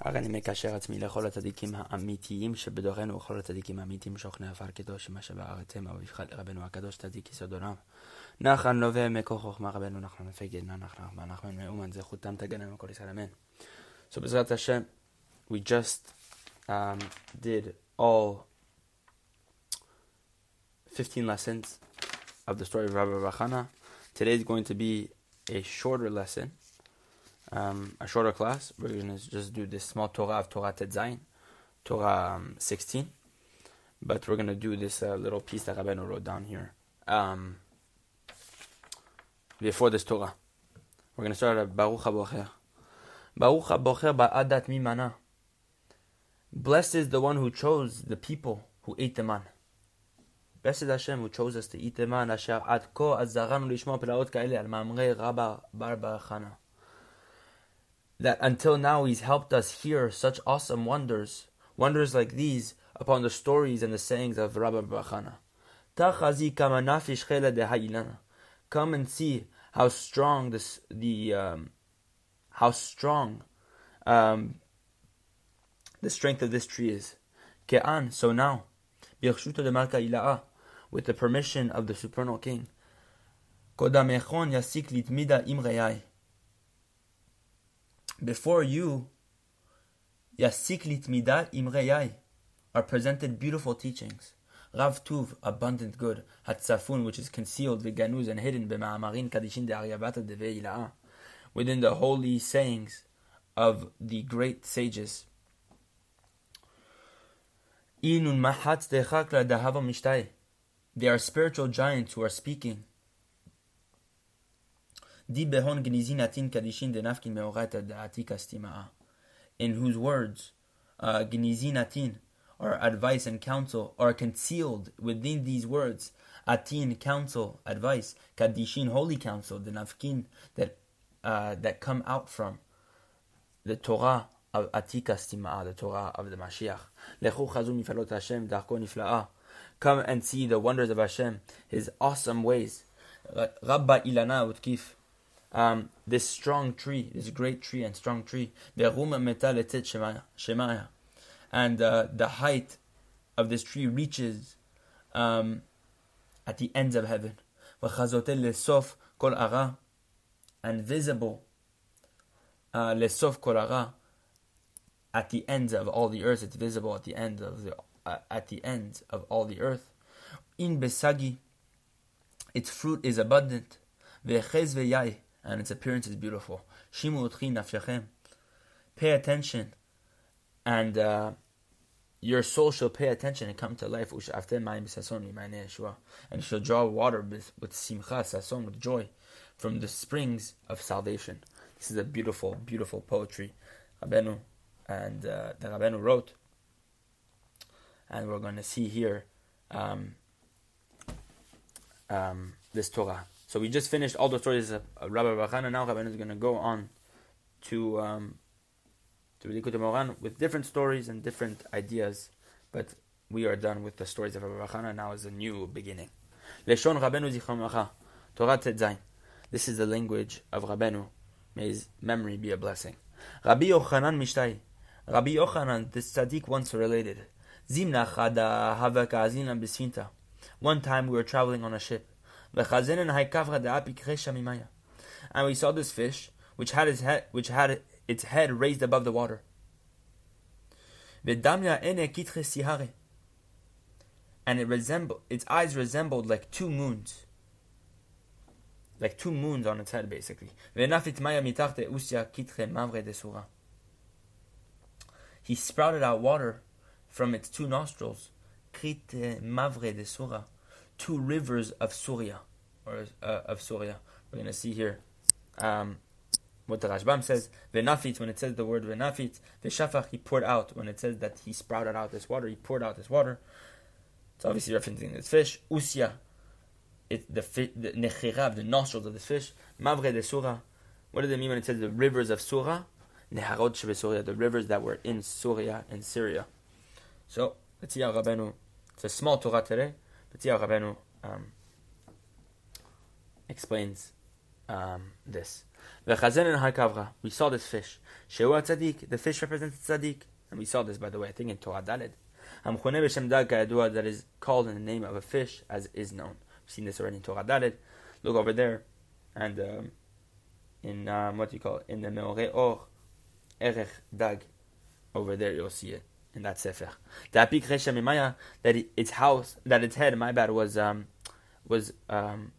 הרי אני מקשר עצמי לכל הצדיקים האמיתיים שבדורנו וכל הצדיקים האמיתיים שוכני עפר קדוש מה שבארץ הם ובבחד רבנו הקדוש צדיק יסוד עולם. נחן לווה מקור חוכמה רבנו נחמן מפגד נחמן נחמן נחמן מאומן זכותם תגננו כל ישראל אמן. So בעזרת השם, we just um, did all 15 lessons of the story of Rabbi Bachana. Today is going to be a shorter lesson um, a shorter class. We're going to just do this small Torah of Torah Tetzain, Torah um, 16. But we're going to do this uh, little piece that Rabbeinu wrote down here. Um, before this Torah. We're going to start at Baruch HaBocher. Baruch HaBocher ba'adat mimana. Blessed is the one who chose the people who ate the man. Blessed Hashem who chose us to eat the man. Asher ad ko azaranu lishmo pelaot kaele al mamre rabba bar barachana that until now He's helped us hear such awesome wonders, wonders like these upon the stories and the sayings of Rabbi Bachana. Come and see how strong this the um, how strong um, the strength of this tree is. Ke'an, so now, with the permission of the supernal king. Kodamechon yasik litmida imreyai before you, Yasiklit Mida Imreyai, are presented beautiful teachings. Rav Tuv, abundant good. Hatzafun, which is concealed, Viganuz, and hidden, B'ma'amarin Kadishin de Aryabata de within the holy sayings of the great sages. Inun Mahatz Dechakla. They are spiritual giants who are speaking in whose words uh, or advice and counsel are concealed within these words atin counsel advice kadishin holy counsel the nafkin that uh, that come out from the Torah of Atika Stima'a, the Torah of the Mashiach. Lechu chazu mifalot Hashem darko nifla'a. Come and see the wonders of Hashem, His awesome ways. Rabba ilana utkif um, this strong tree, this great tree and strong tree, metal shemaya, and uh, the height of this tree reaches um, at the ends of heaven. And visible, uh, at the ends of all the earth. It's visible at the end of the uh, at the end of all the earth. In besagi, its fruit is abundant and its appearance is beautiful. Pay attention, and uh, your soul shall pay attention and come to life. And shall draw water with, with simcha, sason, with joy, from the springs of salvation. This is a beautiful, beautiful poetry Rabenu and uh, the Rabenu wrote. And we're going to see here um, um, this Torah. So we just finished all the stories of Rabbi Bachana. Now Rabbi is going to go on to um, to Likutei Moharan with different stories and different ideas. But we are done with the stories of Rabbi Bachana. Now is a new beginning. Leshon Rabbeinu Zichron Torah. This is the language of Rabbeinu. May his memory be a blessing. Rabbi Yochanan Mishtai. Rabbi Yochanan, this tzaddik once related. Zimna chada havaka azina bisfinta. One time we were traveling on a ship. And we saw this fish, which had its head, which had its head raised above the water. And it resembled its eyes resembled like two moons. Like two moons on its head, basically. He sprouted out water from its two nostrils two rivers of Surya, or uh, of Surya. We're going to see here um, what the Rashbam says. Venafit, when it says the word venafit, veshafach, he poured out. When it says that he sprouted out this water, he poured out this water. It's obviously referencing this fish. Usya, it's the, the nechirav, the nostrils of this fish. Mavre de Surah. What does it mean when it says the rivers of Surah? Neharot Surya, the rivers that were in Surya and Syria. So, let's see how Rabbeinu, it's a small Torah today. But Tzia Rabbeinu um, explains um, this. We saw this fish. The fish represents tzaddik. And we saw this, by the way, I think in Torah Daled. That is called in the name of a fish as is known. We've seen this already in Torah Daled. Look over there. And um, in, um, what do you call it? In the Meore Or, Erech Dag. Over there you'll see it in that sefer. That its house, that its head, my bad, was um, was um,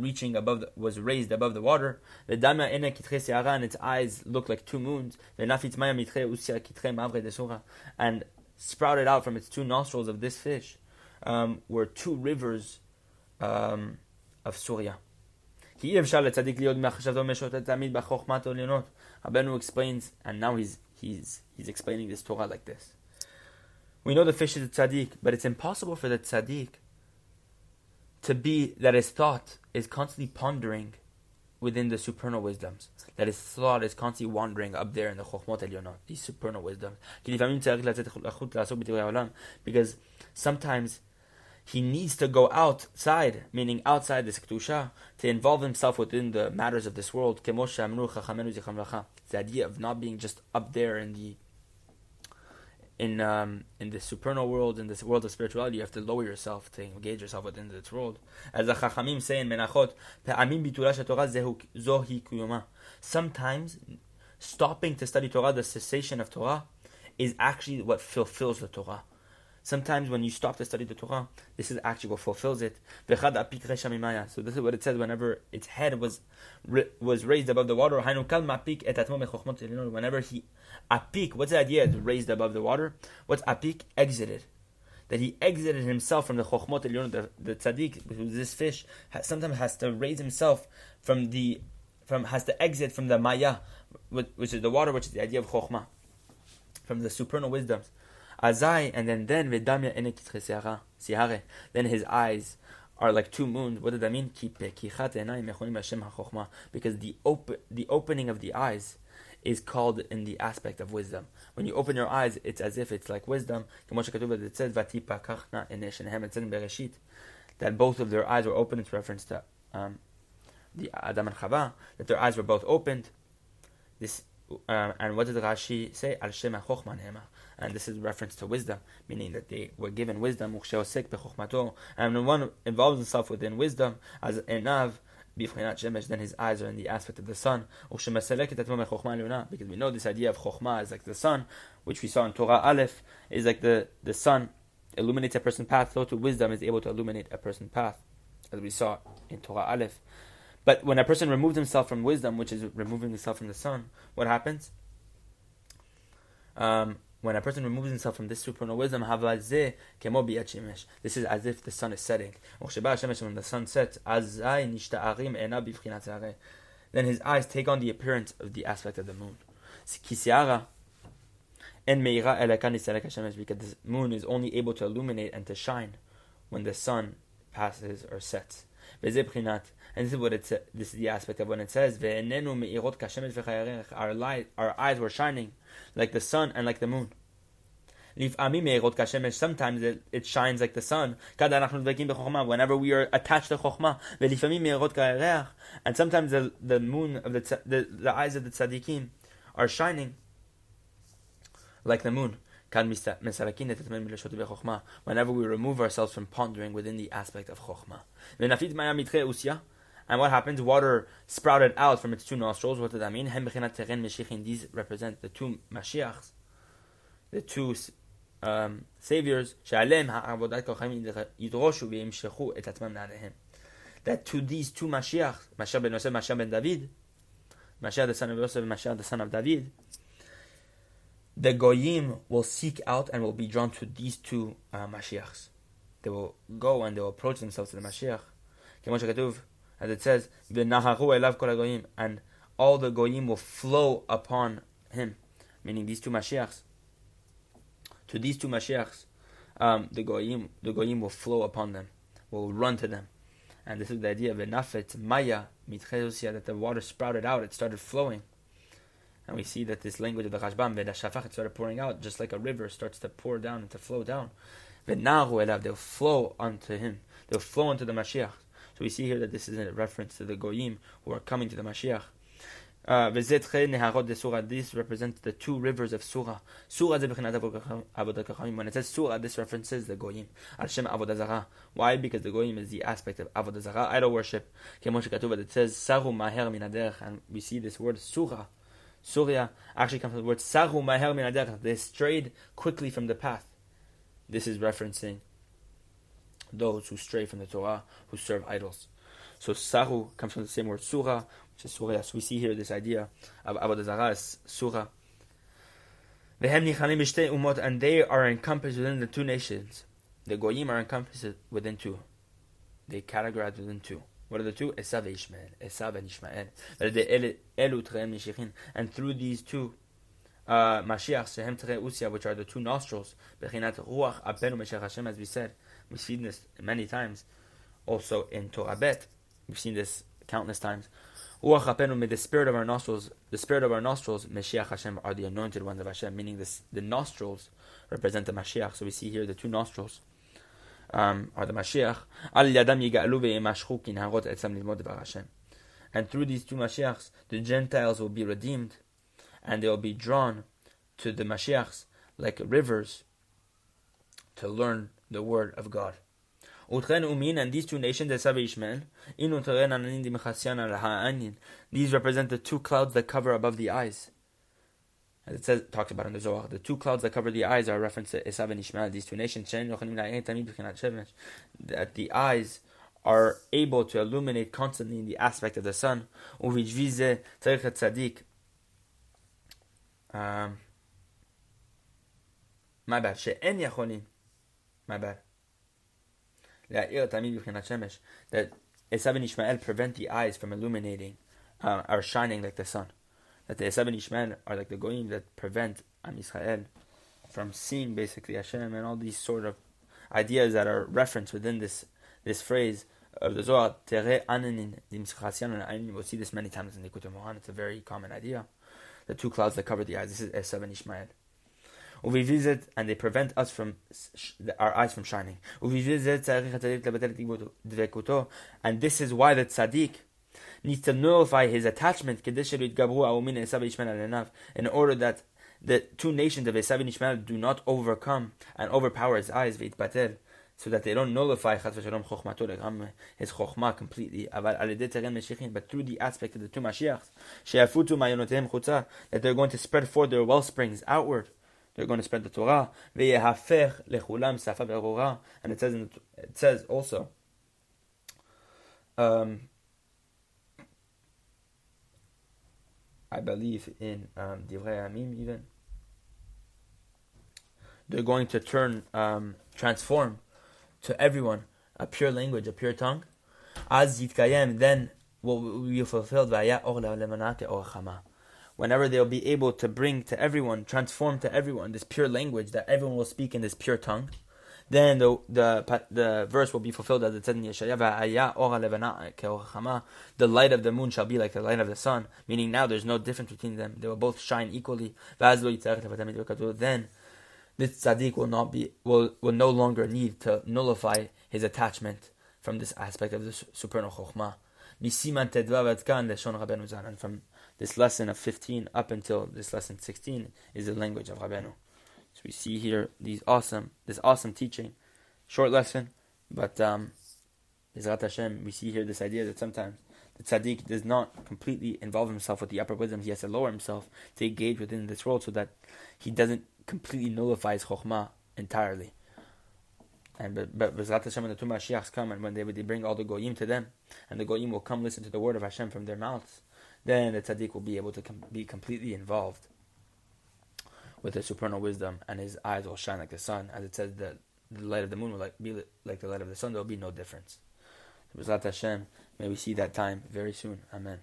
reaching above, the, was raised above the water. The dama ene kitre seara, and its eyes looked like two moons. The nafit maya mitre usia kitre mavre desura, and sprouted out from its two nostrils of this fish um, were two rivers um, of Surya. Rabbeinu explains, and now he's he's he's explaining this Torah like this. We know the fish is a tzaddik, but it's impossible for the tzaddik to be that his thought is constantly pondering within the supernal wisdoms. That his thought is constantly wandering up there in the chokhmot elionot, these supernal wisdoms. Because sometimes he needs to go outside, meaning outside this kedusha, to involve himself within the matters of this world. The idea of not being just up there in the in um, in the supernal world, in this world of spirituality, you have to lower yourself to engage yourself within this world. As the Chachamim say in Menachot, Sometimes stopping to study Torah, the cessation of Torah, is actually what fulfills the Torah. Sometimes when you stop to study the Torah, this is actually what fulfills it. So this is what it says whenever its head was was raised above the water. Whenever he apik, what's the idea? raised above the water. What's apik? Exited. That he exited himself from the chokhmot elyon, the, the tzaddik, this fish, sometimes has to raise himself from the from has to exit from the maya, which is the water, which is the idea of chokhmah, from the supernal wisdoms. Azai, and then then vedamya siare. Then his eyes are like two moons. What does that mean? Because the open the opening of the eyes is called in the aspect of wisdom. When you open your eyes, it's as if it's like wisdom. It says that both of their eyes were opened. It's reference to um, the Adam and Chava that their eyes were both opened. This um, and what did Rashi say? Al Shema and this is reference to wisdom, meaning that they were given wisdom. And one involves himself within wisdom, as enav, then his eyes are in the aspect of the sun. Because we know this idea of chokhmah is like the sun, which we saw in Torah Aleph, is like the, the sun illuminates a person's path, so to wisdom is able to illuminate a person's path, as we saw in Torah Aleph. But when a person removes himself from wisdom, which is removing himself from the sun, what happens? Um, when a person removes himself from this supernal wisdom, this is as if the sun is setting. When the sun sets, then his eyes take on the appearance of the aspect of the moon. Because the moon is only able to illuminate and to shine when the sun passes or sets. And this is what it this is the aspect of when it says, Our light, our eyes were shining like the sun and like the moon. Sometimes it, it shines like the sun. Whenever we are attached to chokhmah, and sometimes the, the moon of the, the the eyes of the tzaddikim are shining like the moon. Whenever we remove ourselves from pondering within the aspect of chokhmah. And what happens? Water sprouted out from its two nostrils. What does that mean? These represent the two Mashiachs, the two um, saviors. That to these two Mashiach, Mashiach ben Yosef, Mashiach ben David, Mashiach the son of Yosef, Mashiach the son of David, the Goyim will seek out and will be drawn to these two uh, Mashiachs. They will go and they will approach themselves to the Mashiach as it says, and all the goyim will flow upon him, meaning these two Mashiachs. To these two Mashiachs, um, the goyim, the goyim will flow upon them, will run to them, and this is the idea of enafet maya mitchedusia that the water sprouted out, it started flowing. And we see that this language of the Rashbam, Shafach, it started pouring out, just like a river starts to pour down and to flow down. V'nahu elav, they'll flow unto him. They'll flow unto the Mashiach. So we see here that this is a reference to the Goyim who are coming to the Mashiach. Uh, This represents the two rivers of Surah. Surah When it says Surah, this references the Goyim. Why? Because the Goyim is the aspect of Avodah Zarah, idol worship. It says Saru Maher Minaderch, and we see this word Surah. Surya actually comes from the word Saru Maher. They strayed quickly from the path. This is referencing those who stray from the Torah, who serve idols. So Saru comes from the same word Surah, which is Surah. So we see here this idea of Avodah Zarah as Surah. And they are encompassed within the two nations. The Goyim are encompassed within two. They categorize within two. What are the two? Esav and Ishmael. Esav and Ishmael. And through these two, Mashiach, Shehem Tere Usia, which are the two nostrils, Bechinat Ruach Apenu Meshach Hashem, as we said, we've seen this many times. Also in Torah Bet, we've seen this countless times. Ruach Apenu, the spirit of our nostrils, the spirit of our nostrils, Mashiach Hashem, are the anointed ones of Hashem, meaning this, the nostrils represent the Mashiach. So we see here the two nostrils um, are the Mashiach. Al Yadam Yiga'alu ve'emashchu kinharot etzam lilmod Hashem. And through these two Mashiachs, the Gentiles will be redeemed, and they will be drawn to the Mashiachs like rivers to learn the word of God. Utchen umin and these two nations, Esav Ishmael, these represent the two clouds that cover above the eyes. As it says, talks about in the Zohar, the two clouds that cover the eyes are referenced to Esav and Ishmael, these two nations. That the eyes are able to illuminate constantly in the aspect of the sun. Um, my bad. My bad. That Esav and Ishmael prevent the eyes from illuminating uh, or shining like the sun. That the Esav and Ishmael are like the goyim that prevent Am Yisrael from seeing basically Hashem and all these sort of ideas that are referenced within this this phrase of the Zohar. We'll see this many times in the Moharan. It's a very common idea. The two clouds that cover the eyes. This is Esav and Ishmael. Visit and they prevent us from our eyes from shining. And this is why the tzaddik needs to nullify his attachment in order that the two nations of Esav and Ishmael do not overcome and overpower his eyes so that they don't nullify his chokhmah completely. But through the aspect of the two Mashiachs, that they're going to spread forth their well springs outward. They're going to spread the Torah. And it says, in, it says also, um, I believe in um, Divrei Amim even. They're going to turn, um, transform to everyone a pure language, a pure tongue. As yitkayem, then will be fulfilled whenever they'll be able to bring to everyone, transform to everyone this pure language that everyone will speak in this pure tongue, then the the the verse will be fulfilled as it said in Yeshaya, The light of the moon shall be like the light of the sun, meaning now there's no difference between them; they will both shine equally. Then this tzaddik will not be will will no longer need to nullify his attachment from this aspect of the supernal chokhmah. And from this lesson of 15 up until this lesson 16 is the language of Rabbeinu. So we see here these awesome, this awesome teaching, short lesson, but um, Hashem, we see here this idea that sometimes the tzaddik does not completely involve himself with the upper wisdom. He has to lower himself to engage within this world so that he doesn't completely nullify his chokhmah entirely. And but but Bezrat Hashem when the two Mashiachs come and when they they bring all the goyim to them, and the goyim will come listen to the word of Hashem from their mouths, then the tzaddik will be able to com- be completely involved with the supernal wisdom, and his eyes will shine like the sun, as it says that the light of the moon will like, be like the light of the sun. There will be no difference. Hashem, may we see that time very soon. Amen.